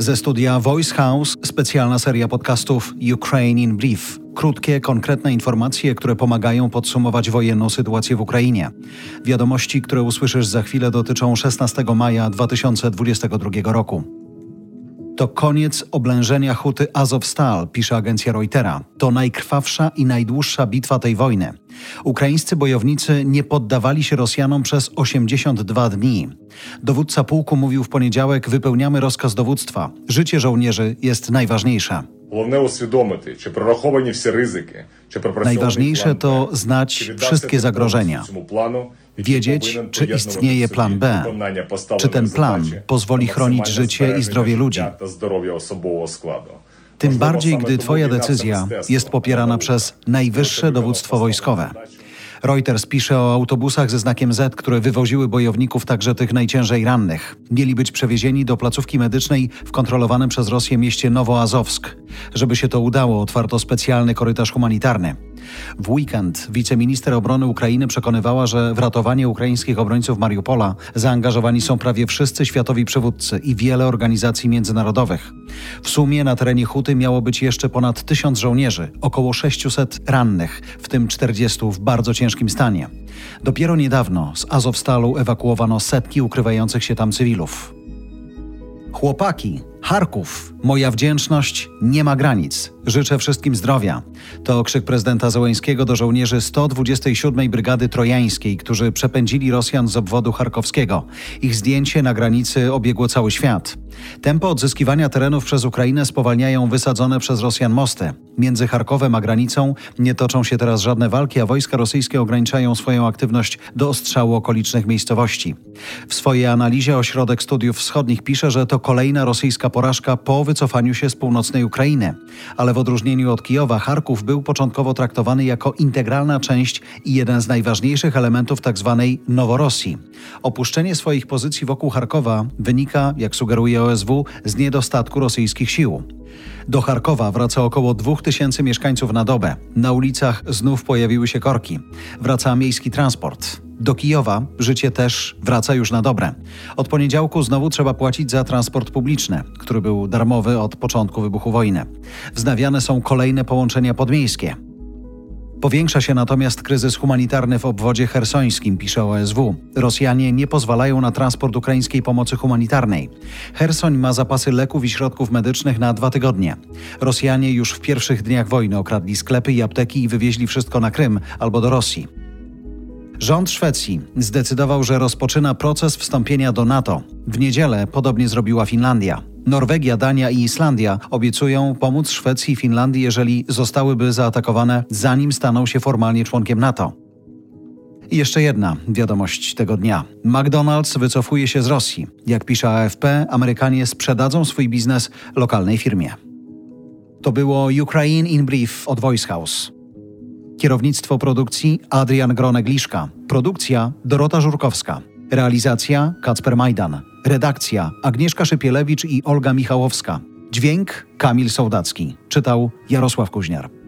Ze studia Voice House specjalna seria podcastów Ukraine in Brief. Krótkie, konkretne informacje, które pomagają podsumować wojenną sytuację w Ukrainie. Wiadomości, które usłyszysz za chwilę, dotyczą 16 maja 2022 roku. To koniec oblężenia huty Azovstal, pisze agencja Reutera. To najkrwawsza i najdłuższa bitwa tej wojny. Ukraińscy bojownicy nie poddawali się Rosjanom przez 82 dni. Dowódca pułku mówił w poniedziałek: Wypełniamy rozkaz dowództwa. Życie żołnierzy jest najważniejsze. Najważniejsze to znać wszystkie zagrożenia wiedzieć, czy istnieje plan B, czy ten plan pozwoli chronić życie i zdrowie ludzi. Tym bardziej, gdy Twoja decyzja jest popierana przez najwyższe dowództwo wojskowe. Reuters pisze o autobusach ze znakiem Z, które wywoziły bojowników, także tych najciężej rannych. Mieli być przewiezieni do placówki medycznej w kontrolowanym przez Rosję mieście Nowoazowsk. Żeby się to udało, otwarto specjalny korytarz humanitarny. W weekend wiceminister obrony Ukrainy przekonywała, że w ratowanie ukraińskich obrońców Mariupola zaangażowani są prawie wszyscy światowi przywódcy i wiele organizacji międzynarodowych. W sumie na terenie Huty miało być jeszcze ponad tysiąc żołnierzy, około 600 rannych, w tym 40 w bardzo ciężkim stanie. Dopiero niedawno z Azowstalu ewakuowano setki ukrywających się tam cywilów. Chłopaki, Charków, moja wdzięczność nie ma granic. Życzę wszystkim zdrowia. To krzyk prezydenta Zełęńskiego do żołnierzy 127 Brygady Trojańskiej, którzy przepędzili Rosjan z obwodu charkowskiego. Ich zdjęcie na granicy obiegło cały świat. Tempo odzyskiwania terenów przez Ukrainę spowalniają wysadzone przez Rosjan mosty. Między Charkowem a granicą nie toczą się teraz żadne walki, a wojska rosyjskie ograniczają swoją aktywność do ostrzału okolicznych miejscowości. W swojej analizie Ośrodek Studiów Wschodnich pisze, że to kolejna rosyjska porażka po wycofaniu się z północnej Ukrainy. Ale w odróżnieniu od Kijowa, Charków był początkowo traktowany jako integralna część i jeden z najważniejszych elementów tzw. Tak Noworosji. Opuszczenie swoich pozycji wokół Charkowa wynika, jak sugeruje OSW, z niedostatku rosyjskich sił. Do Charkowa wraca około 2000 mieszkańców na dobę. Na ulicach znów pojawiły się korki. Wraca miejski transport. Do Kijowa życie też wraca już na dobre. Od poniedziałku znowu trzeba płacić za transport publiczny, który był darmowy od początku wybuchu wojny. Wznawiane są kolejne połączenia podmiejskie. Powiększa się natomiast kryzys humanitarny w obwodzie hersońskim, pisze OSW. Rosjanie nie pozwalają na transport ukraińskiej pomocy humanitarnej. Hersoń ma zapasy leków i środków medycznych na dwa tygodnie. Rosjanie już w pierwszych dniach wojny okradli sklepy i apteki i wywieźli wszystko na Krym albo do Rosji. Rząd Szwecji zdecydował, że rozpoczyna proces wstąpienia do NATO. W niedzielę podobnie zrobiła Finlandia. Norwegia, Dania i Islandia obiecują pomóc Szwecji i Finlandii, jeżeli zostałyby zaatakowane, zanim staną się formalnie członkiem NATO. I jeszcze jedna wiadomość tego dnia. McDonald's wycofuje się z Rosji. Jak pisze AFP, Amerykanie sprzedadzą swój biznes lokalnej firmie. To było Ukraine in Brief od Voice House. Kierownictwo produkcji Adrian Gronek-Liszka. Produkcja Dorota Żurkowska. Realizacja Kacper Majdan. Redakcja Agnieszka Szypielewicz i Olga Michałowska. Dźwięk Kamil Sołdacki. Czytał Jarosław Kuźniar.